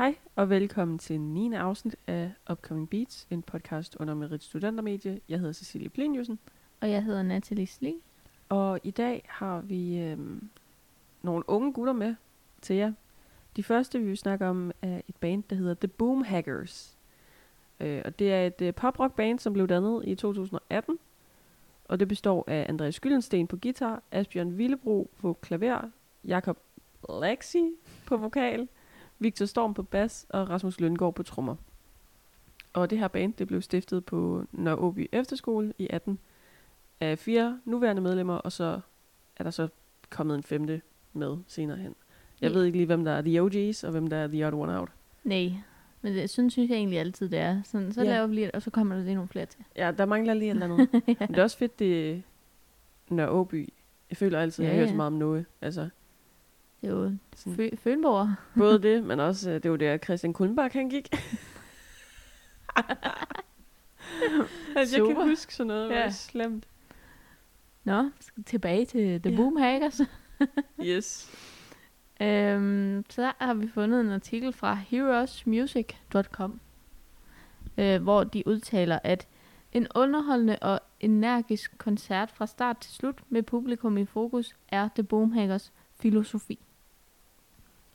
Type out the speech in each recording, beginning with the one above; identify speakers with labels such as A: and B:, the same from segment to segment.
A: Hej og velkommen til 9. afsnit af Upcoming Beats, en podcast under Merit Studentermedie. Jeg hedder Cecilie Pliniusen,
B: Og jeg hedder Natalie Sli.
A: og i dag har vi øhm, nogle unge gutter med til jer. De første, vi vil snakke om, er et band, der hedder The Boom Haggers. Øh, og det er et øh, pop-rock band, som blev dannet i 2018. Og det består af Andreas Gyllensten på guitar, Asbjørn Villebro på klaver, Jakob Lexi på vokal, Victor Storm på bas og Rasmus Løngaard på trommer. Og det her band det blev stiftet på Nørre Åby Efterskole i 18 af fire nuværende medlemmer, og så er der så kommet en femte med senere hen. Jeg
B: Ja.
A: ved ikke lige, hvem der er The OG's, og hvem der er The Odd One Out.
B: Nej, men det synes, synes jeg egentlig altid, det er. Sådan, så
A: Ja.
B: laver vi lige, og så kommer der lige nogle flere til.
A: Ja, der mangler lige et eller andet.
B: ja.
A: Men det er også fedt, det er Nørre Åby. Jeg føler altid, at jeg
B: Ja,
A: hører
B: ja.
A: så meget om Noe. Altså,
B: jo Fø- Fønborg.
A: både det, men også, øh, det var der Christian Kulmbach, han gik. altså, jeg kan
B: Super.
A: huske sådan noget, ja. Var slemt.
B: Nå, skal tilbage til The
A: Ja.
B: Boom Haggers.
A: Yes.
B: øhm, så der har vi fundet en artikel fra heroesmusic.com, øh, hvor de udtaler, at en underholdende og energisk koncert fra start til slut med publikum i fokus er The Boomhaggers filosofi.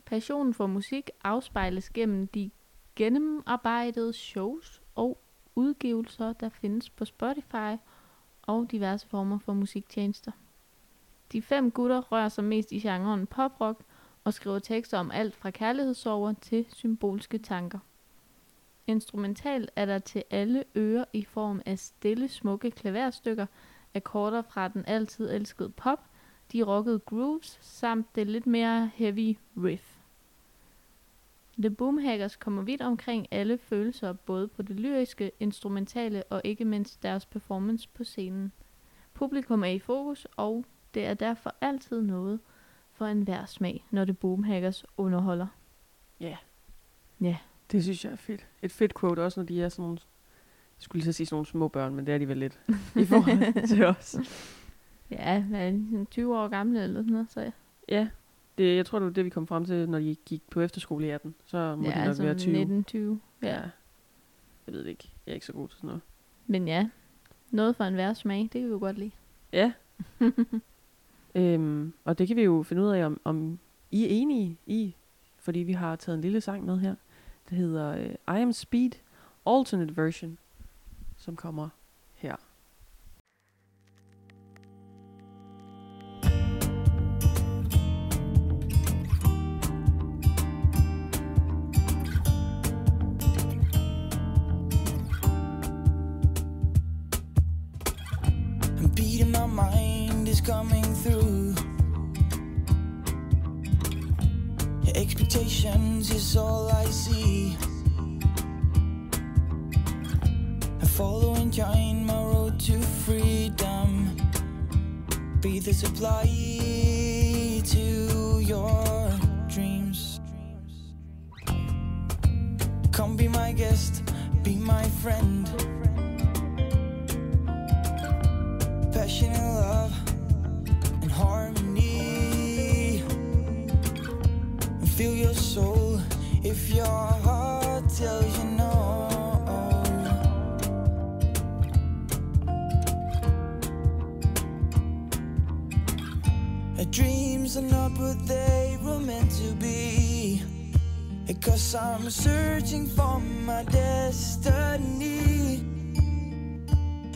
B: Passionen for musik afspejles gennem de gennemarbejdede shows og udgivelser, der findes på Spotify og diverse former for musiktjenester. De fem gutter rører sig mest i genren poprock og skriver tekster om alt fra kærlighedssorger til symbolske tanker. Instrumentalt er der til alle ører i form af stille, smukke klaverstykker, akkorder fra den altid elskede pop, de rockede grooves samt det lidt mere heavy riff. The Boomhaggers kommer vidt omkring alle følelser, både på det lyriske, instrumentale og ikke mindst deres performance på scenen. Publikum er i fokus, og det er derfor altid noget for enhver smag, når The Boomhaggers underholder.
A: Ja.
B: Ja.
A: Det synes jeg er fedt. Et fedt quote også, når de er sådan nogle, jeg skulle lige at sige sådan nogle små børn, men det er de vel lidt i forhold til os.
B: Ja, hvad er de, sådan 20 år gamle eller sådan noget, så ja.
A: Ja, det, jeg tror, det var det, vi kom frem til, når de gik på efterskole i 18. Så må
B: ja,
A: de nok
B: altså
A: være 20.
B: 19-20. Ja.
A: Jeg ved det ikke. Jeg er ikke så god til sådan noget.
B: Men ja, noget for enhver smag, det kan vi jo godt lide.
A: Ja. øhm, og det kan vi jo finde ud af, om, om I er enige i, fordi vi har taget en lille sang med her. Det hedder øh, I Am Speed Alternate Version, som kommer her.
C: What they were meant to be. Because I'm searching for my destiny.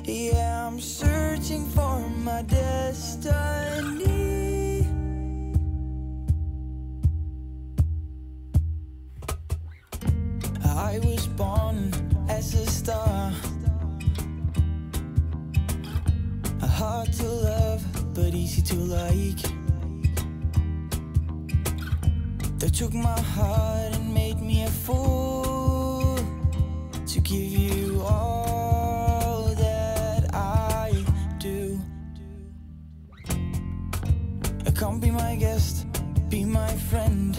C: Yeah, I'm searching for my destiny. Took my heart and made me a fool to give you all that I do. Come be my guest, be my friend.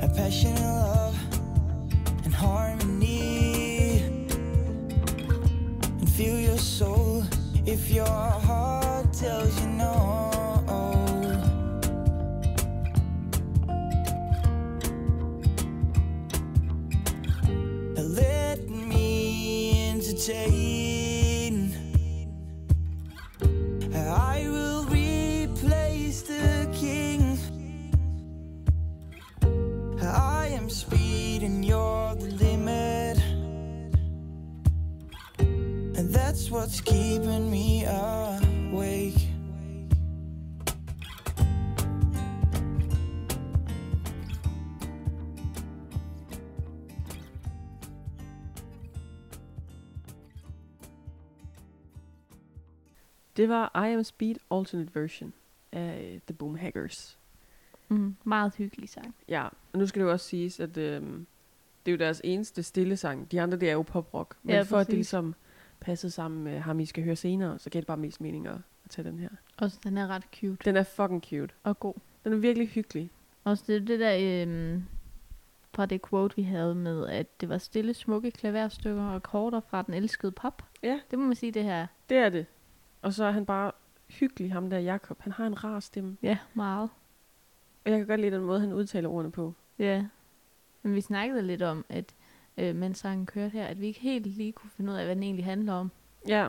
C: A passion and love and harmony. And feel your soul if your heart tells you no.
D: What's keeping me awake.
A: Det var I Am Speed Alternate Version af øh, The Boomhaggers.
B: Mm, meget hyggelig sang.
A: Ja, og nu skal det jo også siges, at øhm, det er jo deres eneste stille sang. De andre, det er jo poprock. Men
B: Ja,
A: for at det ligesom passer sammen med ham, I skal høre senere, så gav det bare mest mening at, at tage den her.
B: Også den er ret cute
A: Den er fucking cute.
B: og god.
A: Den er virkelig hyggelig.
B: Også det, det der øhm, fra det quote, vi havde med, at det var stille, smukke klaverstykker og akkorder fra den elskede pop.
A: Ja.
B: Det må man sige, det her.
A: Det er det. Og så er han bare hyggelig, ham der Jakob. Han har en rar stemme.
B: Ja, meget.
A: Og jeg kan godt lide den måde, han udtaler ordene på.
B: Ja. Men vi snakkede lidt om, at øh, mens sangen kørte her, at vi ikke helt lige kunne finde ud af, hvad den egentlig handler om.
A: Ja.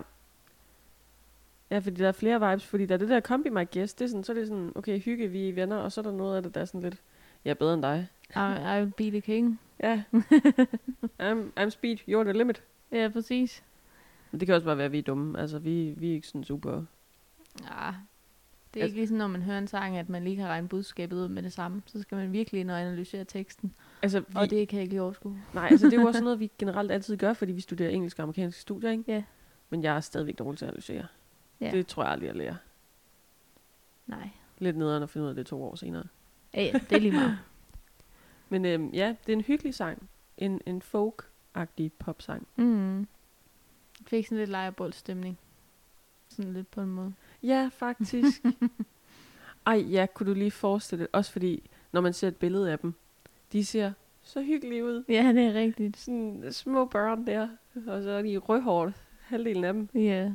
A: Ja, fordi der er flere vibes, fordi der er det der kombi my guest, det er sådan, så er det sådan, okay, hygge, vi er venner, og så er der noget af det, der er sådan lidt, jeg er bedre end dig.
B: I, I will be the king.
A: Ja. I'm, I'm speed, you're the limit.
B: Ja, præcis.
A: Men det kan også bare være, at vi er dumme. Altså, vi, vi er ikke sådan super...
B: Ja, det er
A: Altså-
B: ikke ligesom, når man hører en sang, at man lige kan regne budskabet ud med det samme. Så skal man virkelig ind og analysere teksten.
A: Altså, vi,
B: Og det kan jeg ikke lige overskue.
A: Nej, altså det er jo også noget, vi generelt altid gør, fordi vi studerer engelsk og amerikansk studier, ikke?
B: Ja.
A: Men jeg er stadigvæk dårlig til at analysere.
B: Ja.
A: Det tror jeg aldrig, jeg lærer.
B: Nej.
A: Lidt nederen at finde ud af det to år senere.
B: Ja, ja, det er lige meget.
A: Men øhm, ja, det er en hyggelig sang. En, en folk-agtig popsang.
B: Mm. Jeg fik sådan lidt lejrebålstemning. Sådan lidt på en måde.
A: Ja, faktisk. Ej, ja, kunne du lige forestille det? Også fordi, når man ser et billede af dem, de ser så hyggelige ud.
B: Ja, det er rigtigt.
A: Sådan små børn der, og så er de rødhårdt, halvdelen af dem.
B: Ja,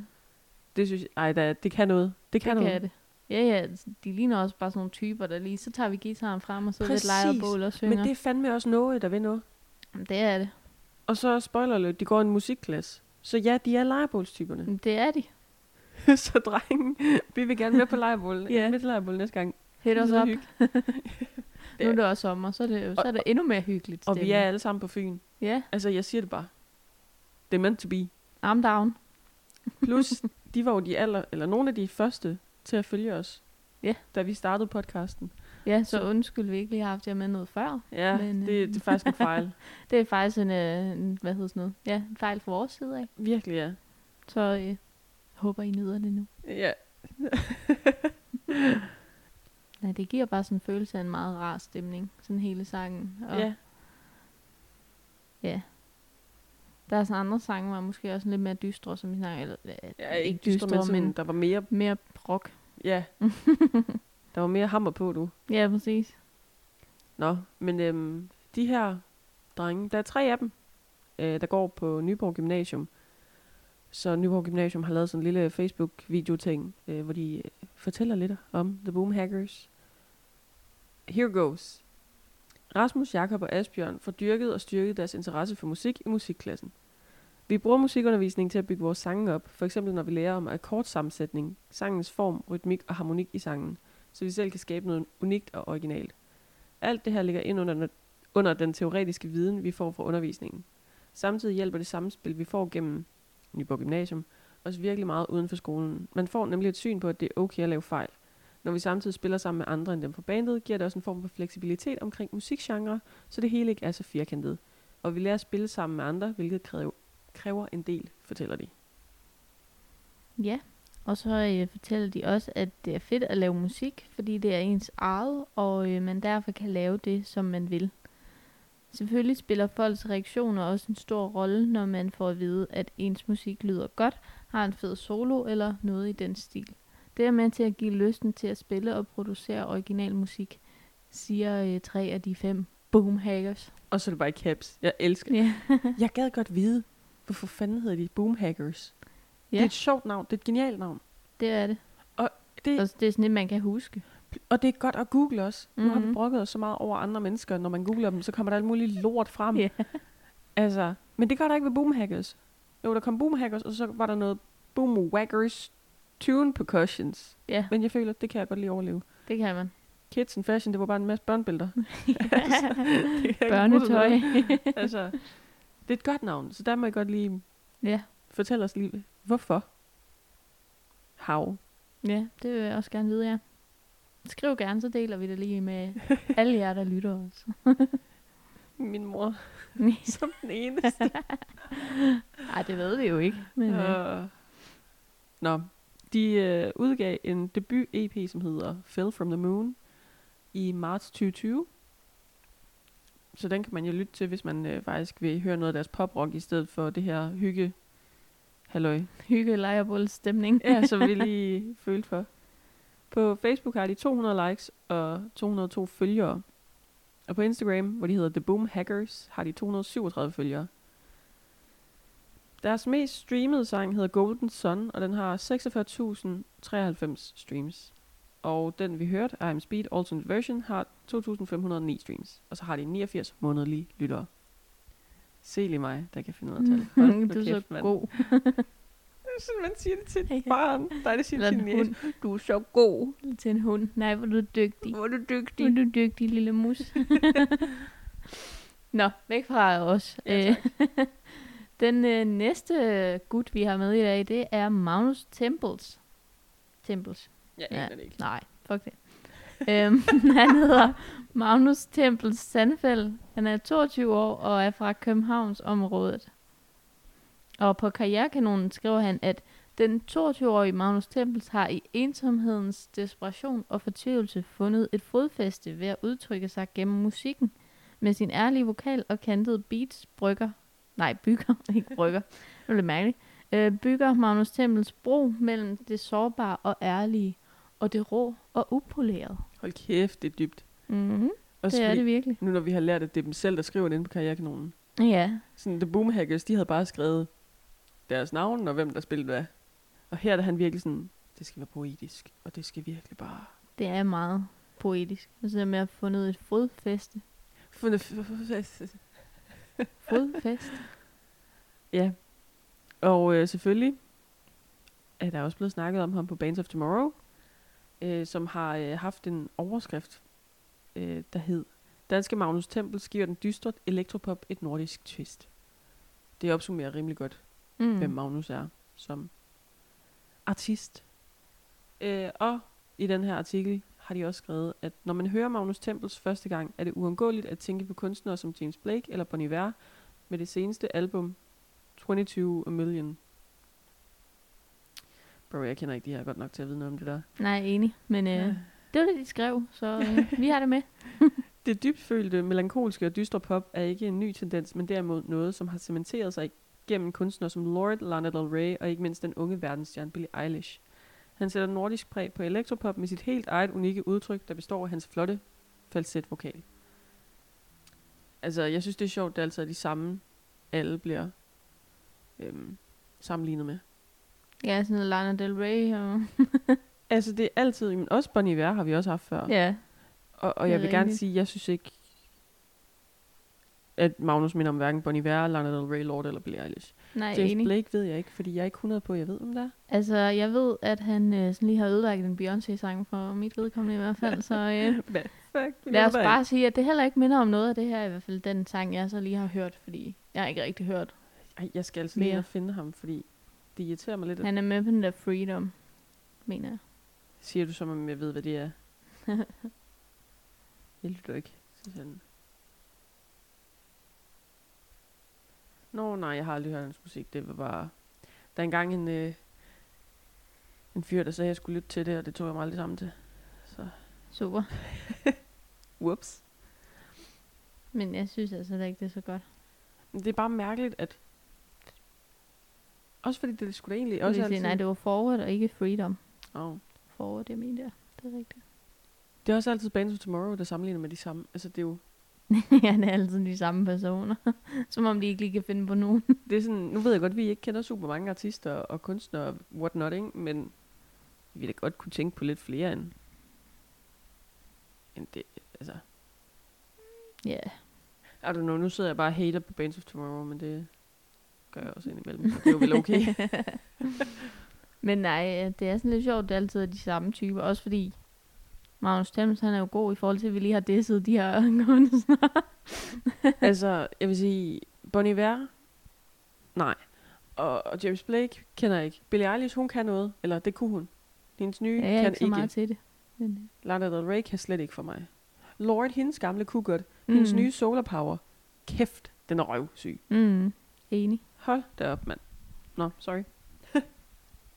A: Det synes jeg, ej, da, det kan noget. Det kan
B: det
A: noget.
B: kan det. Ja, ja, de ligner også bare sådan nogle typer, der lige, så tager vi gitaren frem og så lidt
A: Præcis.
B: lejrebål og synger.
A: Men det er fandme også noget, der vil noget.
B: det er det.
A: Og så spoiler lidt, de går i en musikklasse. Så ja, de er lejrebålstyperne.
B: Det er de.
A: så drengen, vi vil gerne med på lejrebål.
B: Ja.
A: Med til lejrebål næste gang.
B: Hit os
A: Så
B: op. Nu er det også sommer, så er det, så er det endnu mere hyggeligt.
A: Og vi er alle sammen på Fyn.
B: Ja,
A: Altså, jeg siger det bare. Det er meant to be.
B: arm down.
A: Plus, de var jo de aller, eller nogle af de første til at følge os.
B: Ja.
A: Da vi startede podcasten.
B: Ja, så undskyld, vi ikke lige har haft jer med noget før.
A: Ja,
B: Men,
A: Men,
B: øh,
A: det, det er faktisk en fejl.
B: Det er faktisk en, øh, en hvad hedder sådan noget? Ja, en fejl fra vores side af.
A: Virkelig, ja.
B: Så øh, håber I nyder det nu.
A: Ja,
B: Nej, det giver bare sådan en følelse af en meget rar stemning. Sådan hele sangen. Og,
A: ja.
B: ja. Der er sådan andre sange, der er måske også lidt mere dystre, som vi snakker. Eller,
A: ja ikke dystre, men, sådan, der var mere,
B: mere rock.
A: ja. der var mere hammer på, du.
B: Ja, præcis.
A: Nå, men øhm, de her drenge, der er tre af dem, øh, der går på Nyborg Gymnasium. Så Nyborg Gymnasium har lavet sådan en lille Facebook-video-ting, øh, hvor de øh, fortæller lidt om The Boom Hackers. Here goes. Rasmus, Jakob og Asbjørn får dyrket og styrket deres interesse for musik i musikklassen. Vi bruger musikundervisning til at bygge vores sange op, for eksempel når vi lærer om akkordsammensætning, sangens form, rytmik og harmonik i sangen, så vi selv kan skabe noget unikt og originalt. Alt det her ligger ind under, under den teoretiske viden, vi får fra undervisningen. Samtidig hjælper det samspil, vi får gennem Nyborg Gymnasium, os virkelig meget uden for skolen. Man får nemlig et syn på, at det er okay at lave fejl. Når vi samtidig spiller sammen med andre end dem på bandet, giver det også en form for fleksibilitet omkring musikgenre, så det hele ikke er så firkantet. Og vi lærer at spille sammen med andre, hvilket kræver, kræver en del, fortæller de.
B: Ja. Og så øh, fortæller de også, at det er fedt at lave musik, fordi det er ens eget, og øh, man derfor kan lave det, som man vil. Selvfølgelig spiller folks reaktioner også en stor rolle, når man får at vide, at ens musik lyder godt, har en fed solo eller noget i den stil. Det er med til at give lysten til at spille og producere original musik, siger øh, tre af de fem boomhackers.
A: Og så er det bare caps. Jeg elsker
B: yeah.
A: Jeg gad godt vide, hvorfor fanden hedder de boomhackers? Yeah. Det er et sjovt navn. Det er et genialt navn.
B: Det er det.
A: Og det,
B: og det er sådan et, man kan huske.
A: Og det er godt at google også. Mm-hmm. Nu har vi
B: mhm.
A: brokket os så meget over andre mennesker. Når man googler dem, så kommer der alt muligt lort frem.
B: Yeah.
A: Altså, men det gør der ikke ved boomhackers. Jo, der kom boomhackers, og så var der noget boomwaggers, tune percussions.
B: Ja.
A: Men jeg føler, det kan jeg godt lige overleve.
B: Det kan man.
A: Kids and fashion, det var bare en masse børnebilleder. altså,
B: Børnetøj.
A: altså, det er et godt navn, så der må jeg godt lige
B: ja.
A: fortælle os lige, hvorfor hav?
B: Ja, det vil jeg også gerne vide, ja. Skriv gerne, så deler vi det lige med alle jer, der lytter os.
A: Min mor. Som den eneste.
B: Nej, det ved vi jo ikke. Men, øh.
A: Nå, de øh, udgav en debut-EP, som hedder Fell From The Moon, i marts 2020. Så den kan man jo lytte til, hvis man øh, faktisk vil høre noget af deres poprock, i stedet for det her hygge halløj.
B: hygge, lejerbål, stemning.
A: Ja, som vi lige følte for. På Facebook har de 200 likes og 202 følgere. Og på Instagram, hvor de hedder The Boom Hackers, har de 237 følgere. Deres mest streamede sang hedder Golden Sun, og den har 46.093 streams. Og den vi hørte, I'm Speed Alternate Version, har 2.509 streams. Og så har de 89 månedlige lyttere. Se lige mig, der kan finde ud af tal. Hold
B: du er så
A: kæft, mand.
B: god.
A: Det er sådan, man siger det til et
B: Ja.
A: barn. Nej, det siger til
B: en hund.
A: Du er så god.
B: Til en hund. Nej, hvor er du dygtig.
A: Hvor er du dygtig.
B: er du dygtig, lille mus. Nå, væk fra os.
A: Ja,
B: Øh, Den øh, næste gut, vi har med i dag, det er Magnus Temples. Temples.
A: Jeg
B: Ja.
A: aner det ikke.
B: Nej, fuck det. øhm, han hedder Magnus Tempels Sandfeld. Han er 22 år og er fra Københavns området. Og på Karrierekanonen skriver han, at den 22-årige Magnus Tempels har i ensomhedens desperation og fortvivlelse fundet et fodfæste ved at udtrykke sig gennem musikken. Med sin ærlige vokal og kantede beats brygger, nej bygger, ikke brygger, det er lidt mærkeligt, øh, bygger Magnus Tempels bro mellem det sårbare og ærlige, og det rå og upolerede.
A: Hold kæft, det er dybt.
B: Mm-hmm.
A: Også
B: Det er
A: fordi,
B: det virkelig.
A: Nu når vi har lært, at det er dem selv, der skriver det inde på Karrierekanonen.
B: Ja,
A: Sådan, The Boomhackers, de havde bare skrevet deres navn og hvem der spillede hvad. Og her er han virkelig sådan, det skal være poetisk, og det skal virkelig bare...
B: det er meget poetisk. Altså det med at have fundet et fodfæste.
A: Fundet f- f- f-
B: Fodfæste.
A: Ja. Og øh, selvfølgelig er der også blevet snakket om ham på Bands of Tomorrow, øh, som har øh, haft en overskrift, øh, der hed Danske Magnus Tempel giver den dystre elektropop et nordisk twist. Det opsummerer rimelig godt. Mm. hvem Magnus er som artist. Øh, og i den her artikel har de også skrevet, at når man hører Magnus Tempels første gang, er det uundgåeligt at tænke på kunstnere som James Blake eller Bon Iver med det seneste album 22 A Million. Bro, jeg kender ikke de her godt nok til at vide noget om det der.
B: Nej, enig. Men øh,
A: Ja.
B: det var det, de skrev, så øh, vi har det med.
A: Det dybfølte, melankolske og dystre pop er ikke en ny tendens, men derimod noget, som har cementeret sig gennem kunstnere som Lord, Lana Del Rey og ikke mindst den unge verdensstjerne Billie Eilish. Han sætter nordisk præg på elektropop med sit helt eget unikke udtryk, der består af hans flotte falset-vokal. Altså, jeg synes, det er sjovt, det er altid de samme, alle bliver øhm, sammenlignet med.
B: Ja, sådan noget Lana Del Rey. Og,
A: Altså, det er altid, men også Bon Iver har vi også haft før.
B: ja,
A: Og, og jeg vil gerne sige, jeg synes ikke, at Magnus minder om hverken Bon Iver, Lana Del Rey, Lord eller Billie Eilish.
B: nej,
A: James
B: enig.
A: Blake ved jeg ikke, fordi jeg er ikke 100 på, jeg ved, om det er.
B: Altså, jeg ved, at han øh, sådan lige har ødelagt en Beyoncé-sang for mit vedkommende i hvert fald, så øh,
A: fuck?
B: lad os bare sige, at det heller ikke minder om noget af det her, i hvert fald den sang, jeg så lige har hørt, fordi jeg har ikke rigtig hørt.
A: Ej, jeg skal altså lige
B: Mere.
A: og finde ham, fordi det irriterer mig lidt. at-
B: Han er med på den der Freedom, mener jeg.
A: Siger du som om jeg ved, hvad det er? jeg lytter ikke. til sådan. Nå nej, jeg har aldrig hørt hans musik. Det var bare... Der er engang en, øh, en fyr, der sagde, at jeg skulle lytte til det, og det tog jeg mig aldrig sammen til. Så,
B: Super.
A: whoops.
B: Men jeg synes altså heller ikke, det er så godt.
A: Det er bare mærkeligt, at... Også fordi det da egentlig Også
B: sige,
A: altid...
B: nej, det var Forward og ikke Freedom.
A: Oh.
B: Forward, jeg mener, det er rigtigt.
A: Det er også altid Bands of Tomorrow, der sammenligner med de samme. Altså, det er jo...
B: ja, det er altid de samme personer. Som om de ikke lige kan finde på nogen.
A: Det er sådan, nu ved jeg godt, at vi ikke kender super mange artister og kunstnere og whatnot, ikke? men vi ville da godt kunne tænke på lidt flere end, end det. Altså,
B: Ja,
A: I don't know, nu sidder jeg bare og hater på Bands of Tomorrow, men det... gør jeg også indimellem. Det er jo vel okay.
B: Men nej, øh, det er sådan lidt sjovt, det er altid er de samme typer. Også fordi Magnus Temmels, han er jo god i forhold til, at vi lige har disset de her kunstnere.
A: altså, jeg vil sige, Bon Iver, nej. Og, og James Blake kender jeg ikke. Billie Eilish, hun kan noget. Eller det kunne hun. Hendes nye
B: Ja, jeg
A: kan
B: ikke så
A: ikke.
B: meget til det. Men,
A: Lana Del Rey kan slet ikke for mig. Lord, hendes gamle kunne godt. Hendes
B: Mm.
A: nye Solar Power. Kæft, den er røvsyg.
B: Mm, enig.
A: Hold da op, mand. Nå, sorry.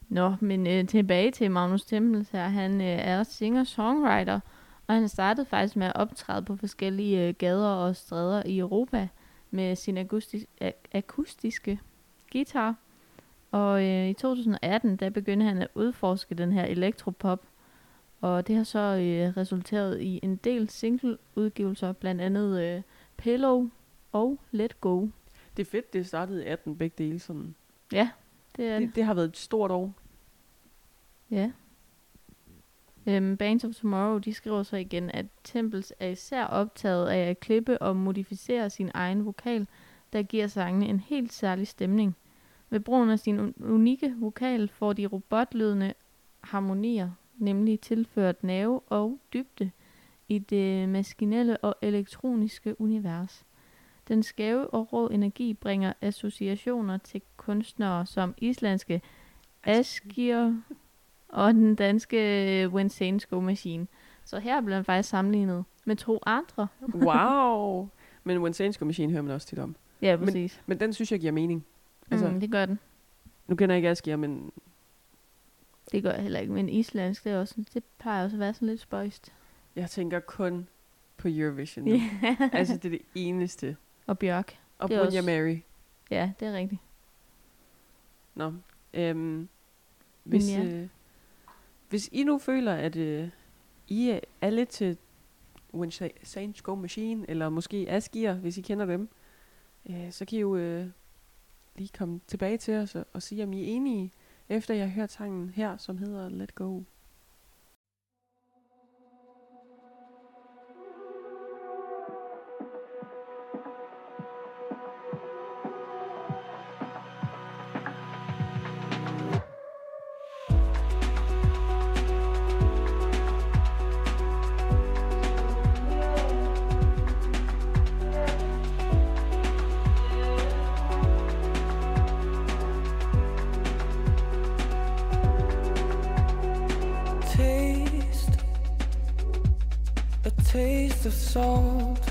B: Nå, men øh, tilbage til Magnus Tempels her. Han øh, er singer-songwriter, og han startede faktisk med at optræde på forskellige øh, gader og stræder i Europa med sin akustis- a- akustiske guitar. Og øh, i 2018, der begyndte han at udforske den her elektropop, og det har så øh, resulteret i en del singleudgivelser, blandt andet øh, Pillow og Let Go.
A: Det er fedt, det startede i 18 begge dele. Sådan.
B: Ja, det er det.
A: Det, har været et stort år.
B: Ja. Øhm, Bands of Tomorrow, de skriver så igen, at Temples er især optaget af at klippe og modificere sin egen vokal, der giver sangene en helt særlig stemning. Ved brugen af sin un- unikke vokal får de robotlydende harmonier, nemlig tilført nerve og dybde i det maskinelle og elektroniske univers. Den skæve og rå energi bringer associationer til kunstnere som islandske Askir og den danske Saints Go Machine. Så her bliver den faktisk sammenlignet med to andre.
A: Wow. Men Go Machine hører man også tit om.
B: Ja,
A: Men-
B: præcis.
A: Men den synes jeg giver mening. Altså,
B: Altså, mm, det gør den.
A: Nu kender jeg ikke Asger, men
B: Det gør jeg heller ikke, men islandsk, det, er også, det plejer også at være sådan lidt spøjst.
A: jeg tænker kun på Eurovision. nu. altså, det er det eneste.
B: Og Bjørk.
A: Og Brunja
B: også-
A: Mary.
B: Ja, det er rigtigt.
A: Nå. Øhm, hvis,
B: ja.
A: øh, hvis I nu føler, at øh, I er- lidt til When Sa- Saints Go Machine, eller måske Asgier, hvis I kender dem, øh, så kan I jo øh, lige komme tilbage til os og, og sige, om I er enige, efter jeg har hørt sangen her, som hedder Let Go.
D: Of salt,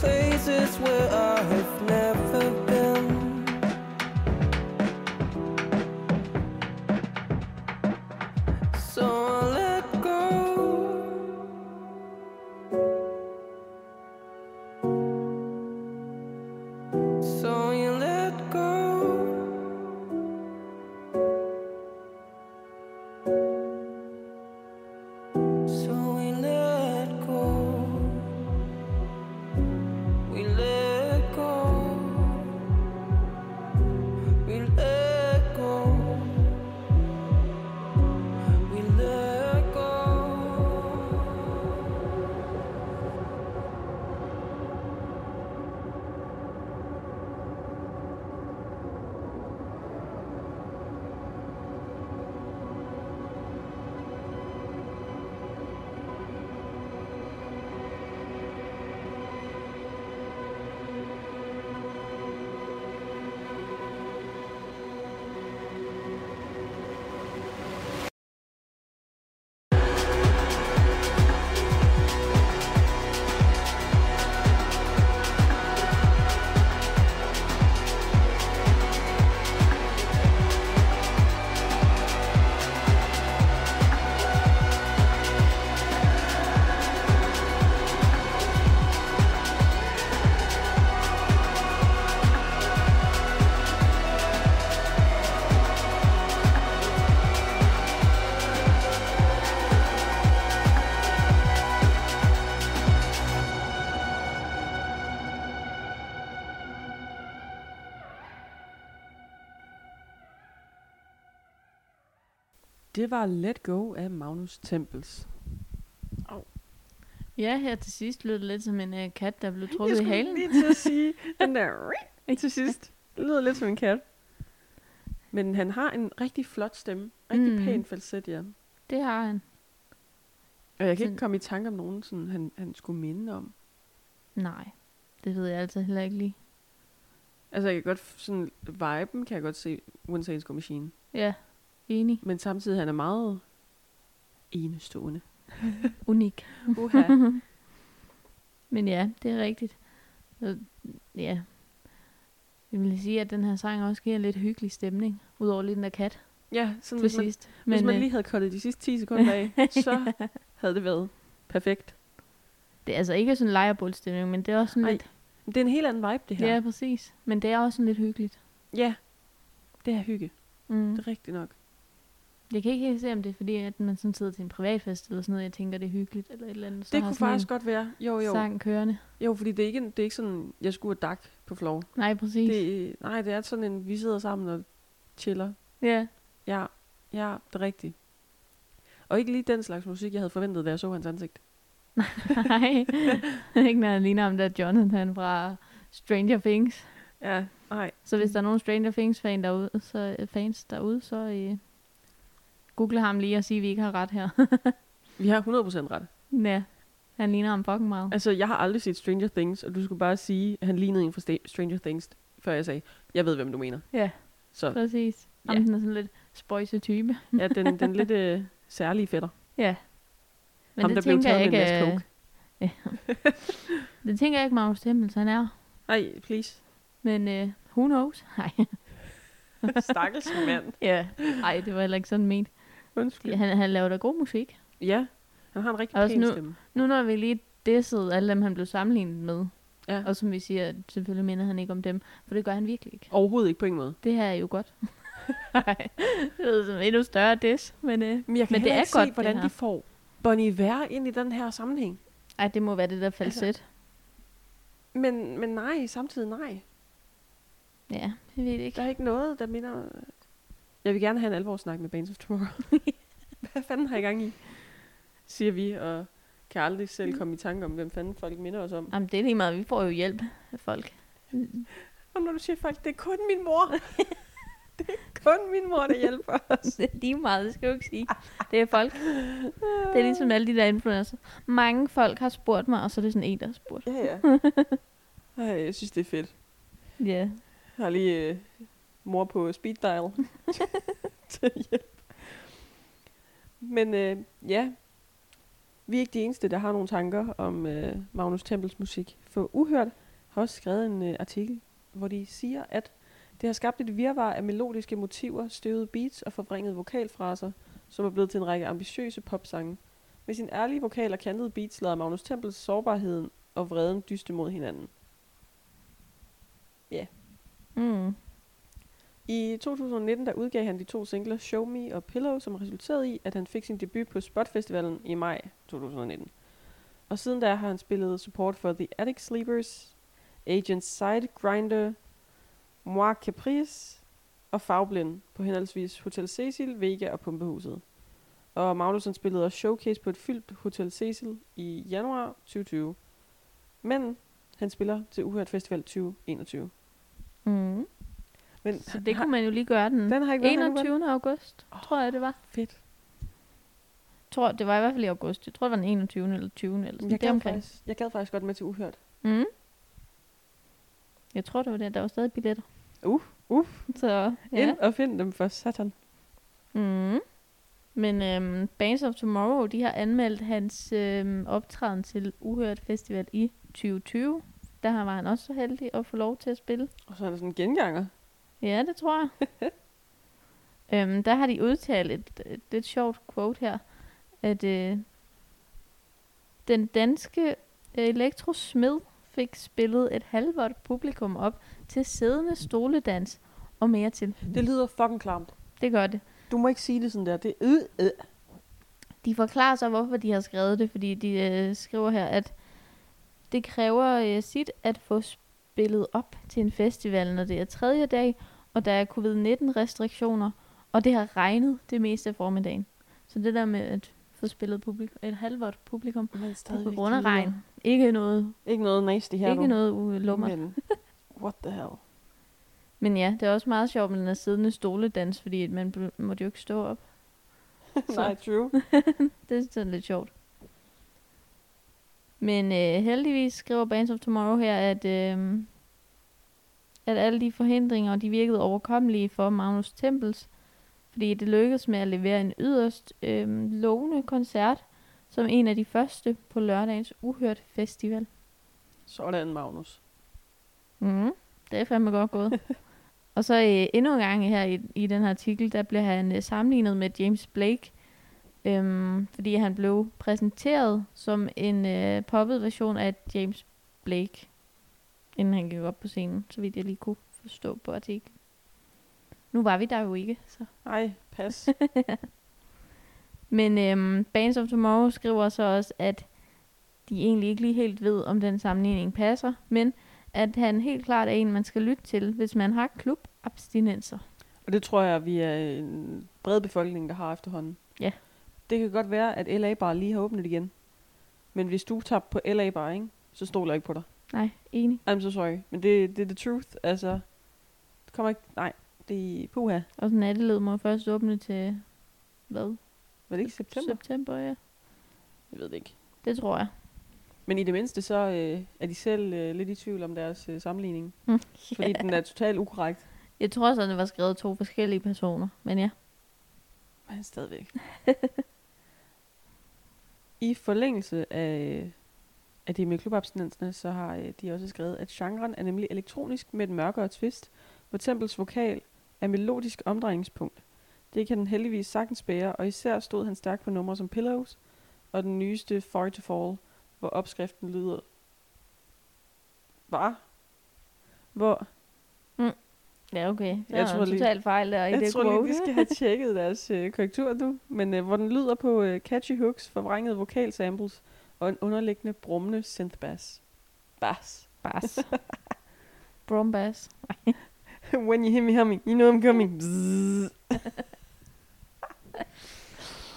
D: places where I have never
A: det var Let Go af Magnus Tempels.
B: Ja, her til sidst lød det lidt som en uh, kat, der blev
A: Jeg
B: trukket i
A: skulle
B: halen.
A: lige til at sige den der til sidst. Det lyder lidt som en kat. Men han har en rigtig flot stemme. Rigtig
B: Mm.
A: pæn falset, ja.
B: Det har han.
A: Og jeg kan
B: Sådan-
A: ikke komme i tanke om nogen, sådan, han, han skulle minde om.
B: Nej, det ved jeg altså heller ikke lige.
A: Altså, jeg kan godt, sådan, viben kan jeg godt se, Wednesday's Go Machine.
B: Ja, enig.
A: Men samtidig, han er meget enestående.
B: Unik.
A: Uha.
B: Men ja, det er rigtigt. Ja. Jeg vil sige, at den her sang også giver en lidt hyggelig stemning. Udover lige den der kat
A: ja, sådan,
B: til
A: hvis man,
B: sidst.
A: hvis man
B: øh,
A: lige havde kottet de sidste 10 sekunder af, så havde det været perfekt.
B: det er altså ikke sådan en lejrebålstemning, men det er også sådan
A: Ej,
B: lidt...
A: Det er en helt anden vibe, det her.
B: Ja, præcis. Men det er også sådan lidt hyggeligt.
A: ja. det er hygge.
B: Mm.
A: Det er rigtigt nok.
B: Jeg kan ikke helt se, om det er fordi, at man sådan sidder til en privatfest eller sådan noget, jeg tænker, det er hyggeligt eller et eller andet. Så
A: det kunne faktisk godt være. Jo, jo.
B: sang kørende.
A: Jo, fordi det er ikke, det er ikke sådan, jeg skulle have dak på floor.
B: Nej, præcis. Det,
A: nej, det er sådan en, vi sidder sammen og chiller.
B: Ja.
A: Ja, ja, det er rigtigt. Og ikke lige den slags musik, jeg havde forventet, da jeg så hans ansigt.
B: Nej. ikke når han ligner ham der Jonathan fra Stranger Things.
A: Ja, nej.
B: Så hvis der er nogen Stranger Things fan derude, så, fans derude, så øh, google ham lige og sige, at vi ikke har ret her.
A: Vi har 100% ret.
B: ja, han ligner ham fucking meget.
A: Altså, jeg har aldrig set Stranger Things, og du skulle bare sige, at han lignede en fra Sta- Stranger Things, før jeg sagde, jeg ved, hvem du mener.
B: Ja,
A: Så
B: præcis. Ham
A: Ja.
B: den er sådan lidt spøjse type.
A: ja, den, den lidt øh, særlige fætter.
B: Ja. Men
A: Ham,
B: det
A: der blev
B: tænker jeg
A: taget med en
B: ikke,
A: masse
B: øh, ja. det tænker jeg ikke, Magnus Tempels, han er.
A: Ej, please.
B: Men øh, who knows? Nej.
A: Stakkels mand.
B: ja. Ej, det var heller ikke sådan ment.
A: Undskyld.
B: Han, han laver da god musik.
A: Ja, han har en rigtig
B: Også
A: pæn
B: nu-
A: stemme.
B: Nu når vi lige dissede alle dem, han blev sammenlignet med,
A: Ja.
B: og som vi siger, selvfølgelig minder han ikke om dem, for det gør han virkelig ikke.
A: Overhovedet ikke på ingen måde.
B: Det her er jo godt. Nej, det lyder som en endnu større diss, men, øh,
A: Men jeg kan
B: Men det er
A: ikke
B: godt,
A: se, hvordan de får Bon Iver ind i den her sammenhæng.
B: ej, det må være det der falset.
A: Men, men nej, samtidig nej.
B: Ja, jeg ved det
A: Der
B: ikke.
A: er ikke noget, der minder... Jeg vil gerne have en alvorssnak med Bands of Tomorrow. Hvad fanden har I gang i? Siger vi, og kan aldrig selv komme i tanke om, hvem fanden folk minder os om.
B: Jamen, det er lige meget, vi får jo hjælp af folk.
A: Og når du siger folk, det er kun min mor. det er kun min mor, der hjælper os.
B: det er lige meget, det skal du ikke sige. Det er folk. Det er ligesom alle de der influencer. Mange folk har spurgt mig, og så er det sådan en, der har spurgt.
A: Ja, ja. Ej, jeg synes, det er fedt.
B: Ja.
A: Jeg har lige øh, mor på speed dial til hjælp. Men øh, ja, vi er ikke de eneste, der har nogle tanker om øh, Magnus Tempels musik. For Uhørt har også skrevet en øh, artikel, hvor de siger, at det har skabt et virvar af melodiske motiver, støvede beats og forvrængede vokalfraser, som er blevet til en række ambitiøse popsange. Med sin ærlige vokal og kantede beats lader Magnus Tempels sårbarheden og vreden dyste mod hinanden.
B: Mm.
A: I 2019 der udgav han de to singler Show Me og Pillow, som resulterede i, at han fik sin debut på Spot Festivalen i maj 2019. Og siden da har han spillet support for The Attic Sleepers, Agent Side Grinder, Moi Caprice og Fagblind på henholdsvis Hotel Cecil, Vega og Pumpehuset. Og Magnussen spillede også showcase på et fyldt Hotel Cecil i januar 2020. Men han spiller til Uhørt Festival 2021.
B: Mm.
A: Men
B: Så det kunne man jo lige gøre den,
A: den har ikke været her nu, vel?
B: 21. august, tror jeg det var.
A: Fedt.
B: tror, det var i hvert fald i august. Jeg tror, det var den 21. eller 20. eller sådan
A: Jeg gad, faktisk, jeg gad faktisk godt med til uhørt.
B: Mm. Jeg tror, det var det. Der var stadig billetter.
A: Uh, uh.
B: Så,
A: ja. Ind og find dem for satan.
B: Mm. Men øhm, Bands of Tomorrow, de har anmeldt hans øhm, optræden til Uhørt Festival i 2020. Der var han også så heldig at få lov til at spille.
A: Og så er der sådan en genganger.
B: Ja, det tror jeg. øhm, der har de udtalt et, et lidt sjovt quote her, at øh, den danske elektrosmed fik spillet et halvvådt publikum op til siddende stoledans og mere til.
A: Det lyder fucking klamt.
B: Det gør det.
A: Du må ikke sige det sådan der. Det er øh, øh.
B: De forklarer så, hvorfor de har skrevet det, fordi de øh, skriver her, at det kræver øh, sit at få spillet op til en festival, når det er tredje dag, og der er covid-19 restriktioner, Og det har regnet det meste af formiddagen. Så det der med at få spillet publikum, et halvt publikum
A: Men
B: på grund af regn. Ikke noget,
A: Ikke noget nasty her,
B: ikke
A: du.
B: noget ulummer.
A: Men, what the hell?
B: Men ja, det er også meget sjovt med den her siddende stoledans, fordi man måtte jo ikke stå op.
A: Nej, true.
B: Det er sådan lidt sjovt. Men øh, heldigvis skriver Bands of Tomorrow her, at, øh, at alle de forhindringer, de virkede overkommelige for Magnus Tempels, fordi det lykkedes med at levere en yderst øh, lovende koncert, som en af de første på lørdagens Uhørt Festival.
A: Sådan, Magnus.
B: Mm, det er fandme godt gået. og så øh, endnu en gang her i, i den her artikel, der bliver han øh, sammenlignet med James Blake, øhm, fordi han blev præsenteret som en øh, poppet version af James Blake, inden han gik op på scenen, så vidt jeg lige kunne forstå på artiklen. Nu var vi der jo ikke, så.
A: Ej, pas.
B: Men øhm, Bands of Tomorrow skriver så også, at de egentlig ikke lige helt ved, om den sammenligning passer, men at han helt klart er en, man skal lytte til, hvis man har klubabstinenser.
A: Og det tror jeg, vi er en bred befolkning, der har efterhånden.
B: Ja.
A: Det kan godt være, at LA bare lige har åbnet igen. Men hvis du tager på LA bare, ikke, så stoler jeg ikke på dig.
B: Nej, enig.
A: I'm so sorry. Men det, det er the truth. Altså, det kommer ikke... Nej, det er puha.
B: Og natteled må først åbne til, hvad?
A: Var det ikke september?
B: September, ja.
A: Jeg ved det ikke.
B: Det tror jeg.
A: Men i det mindste, så øh, er de selv øh, lidt i tvivl om deres øh, sammenligning.
B: Mm.
A: Fordi den er totalt ukorrekt.
B: Jeg tror også, at det var skrevet to forskellige personer, men ja.
A: Men stadigvæk. I forlængelse af, af det med klubabstinenserne, så har øh, de også skrevet, at genren er nemlig elektronisk med et mørkere twist, hvor Tempels vokal er melodisk omdrejningspunkt. Det kan den heldigvis sagtens bære, og især stod han stærkt på numre som Pillows og den nyeste Far to Fall, hvor opskriften lyder... Var? Hvor?
B: Ja, okay. Der
A: Jeg tror lige-
B: total fejl der i
A: Jeg
B: det
A: tror
B: quote.
A: lige, de skal have tjekket deres øh, korrektur nu. Men øh, hvor den lyder på øh, catchy hooks, forvrængede vokalsamples og en underliggende brummende synth-bass. Bass.
B: Bass. Brum bass.
A: When you hear me humming, you know I'm coming. Bzzz.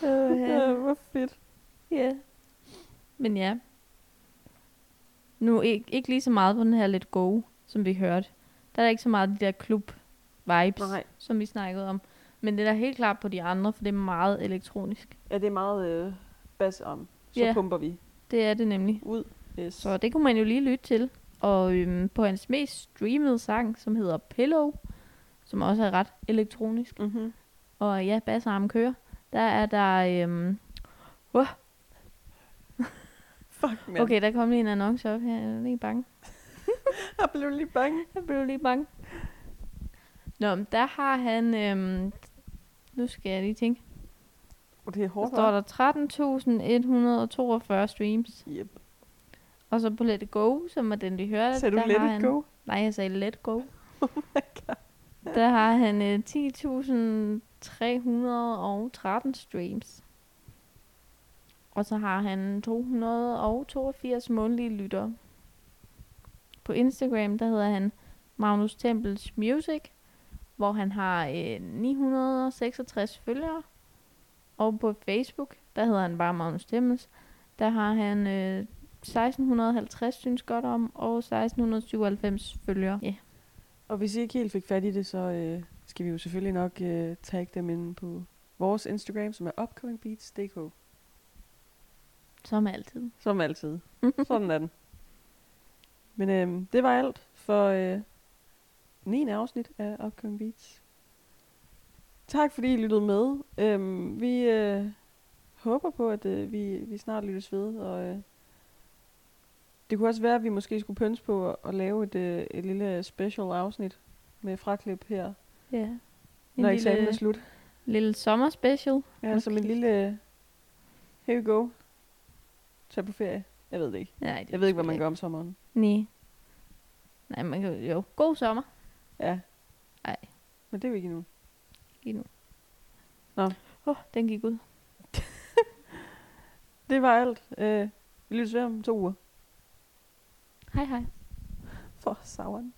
B: Uh,
A: Ja, hvor fedt.
B: Ja. Men ja. Nu ikke, ikke lige så meget på den her lidt go, som vi hørte. Der er ikke så meget de der klub vibes,
A: Nej.
B: som vi snakkede om. Men det er da helt klart på de andre, for det er meget elektronisk.
A: Ja, det er meget øh, bass om. Så
B: Ja.
A: pumper vi
B: Det er det nemlig.
A: ud. Yes.
B: Så det kunne man jo lige lytte til. Og øhm, på hans mest streamede sang, som hedder Pillow, som også er ret elektronisk,
A: Mm-hmm.
B: og ja, bassarmen kører, der er der... Øhm, uh,
A: Fuck, man.
B: okay, der kom lige en annonce op her. Jeg er lige bange.
A: Jeg blev lige bange.
B: Jeg blev lige bange. Nå, men der har han... Øhm, nu skal jeg lige tænke.
A: Og det er
B: Der
A: hårdt,
B: står der 13.142 streams.
A: Yep.
B: Og så på Let It Go, som er den, vi hørte.
A: Sagde du
B: der
A: let
B: har
A: it
B: han,
A: go?
B: Nej, jeg sagde Let Go.
A: Oh my god.
B: Der har han øh, 10.313 streams. Og så har han 282 månedlige lyttere. På Instagram, der hedder han Magnus Tempels Music, hvor han har øh, 966 følgere. Og på Facebook, der hedder han bare Magnus Tempels, der har han øh, 1650 synes godt om, og 1697 følgere. Ja,
A: Og hvis I ikke helt fik fat i det, så øh, skal vi jo selvfølgelig nok øh, tagge dem ind på vores Instagram, som er upcomingbeats.dk.
B: som altid.
A: Som altid. Sådan er den. Men øhm, det var alt for øh, 9. afsnit af Upcoming Beats. Tak fordi I lyttede med. Øhm, vi øh, håber på, at øh, vi, vi snart lyttes ved. Og, øh, det kunne også være, at vi måske skulle pønse på at, at lave et, øh, et lille special afsnit med fraklip her,
B: Ja. En
A: når eksamen er
B: lille,
A: slut.
B: lille sommerspecial.
A: Ja, som en lille... Here you go. Tag på ferie. Jeg ved det ikke.
B: Nej, det
A: Jeg ved ikke, hvad man gør om sommeren.
B: Nej. Nej, man kan jo. God sommer.
A: Ja.
B: Ej.
A: Men det er jo ikke endnu.
B: Lige nu.
A: Nå.
B: Åh, oh, den gik ud.
A: Det var alt. Øh, vi lyttes ved om to uger.
B: Hej hej.
A: For saveren.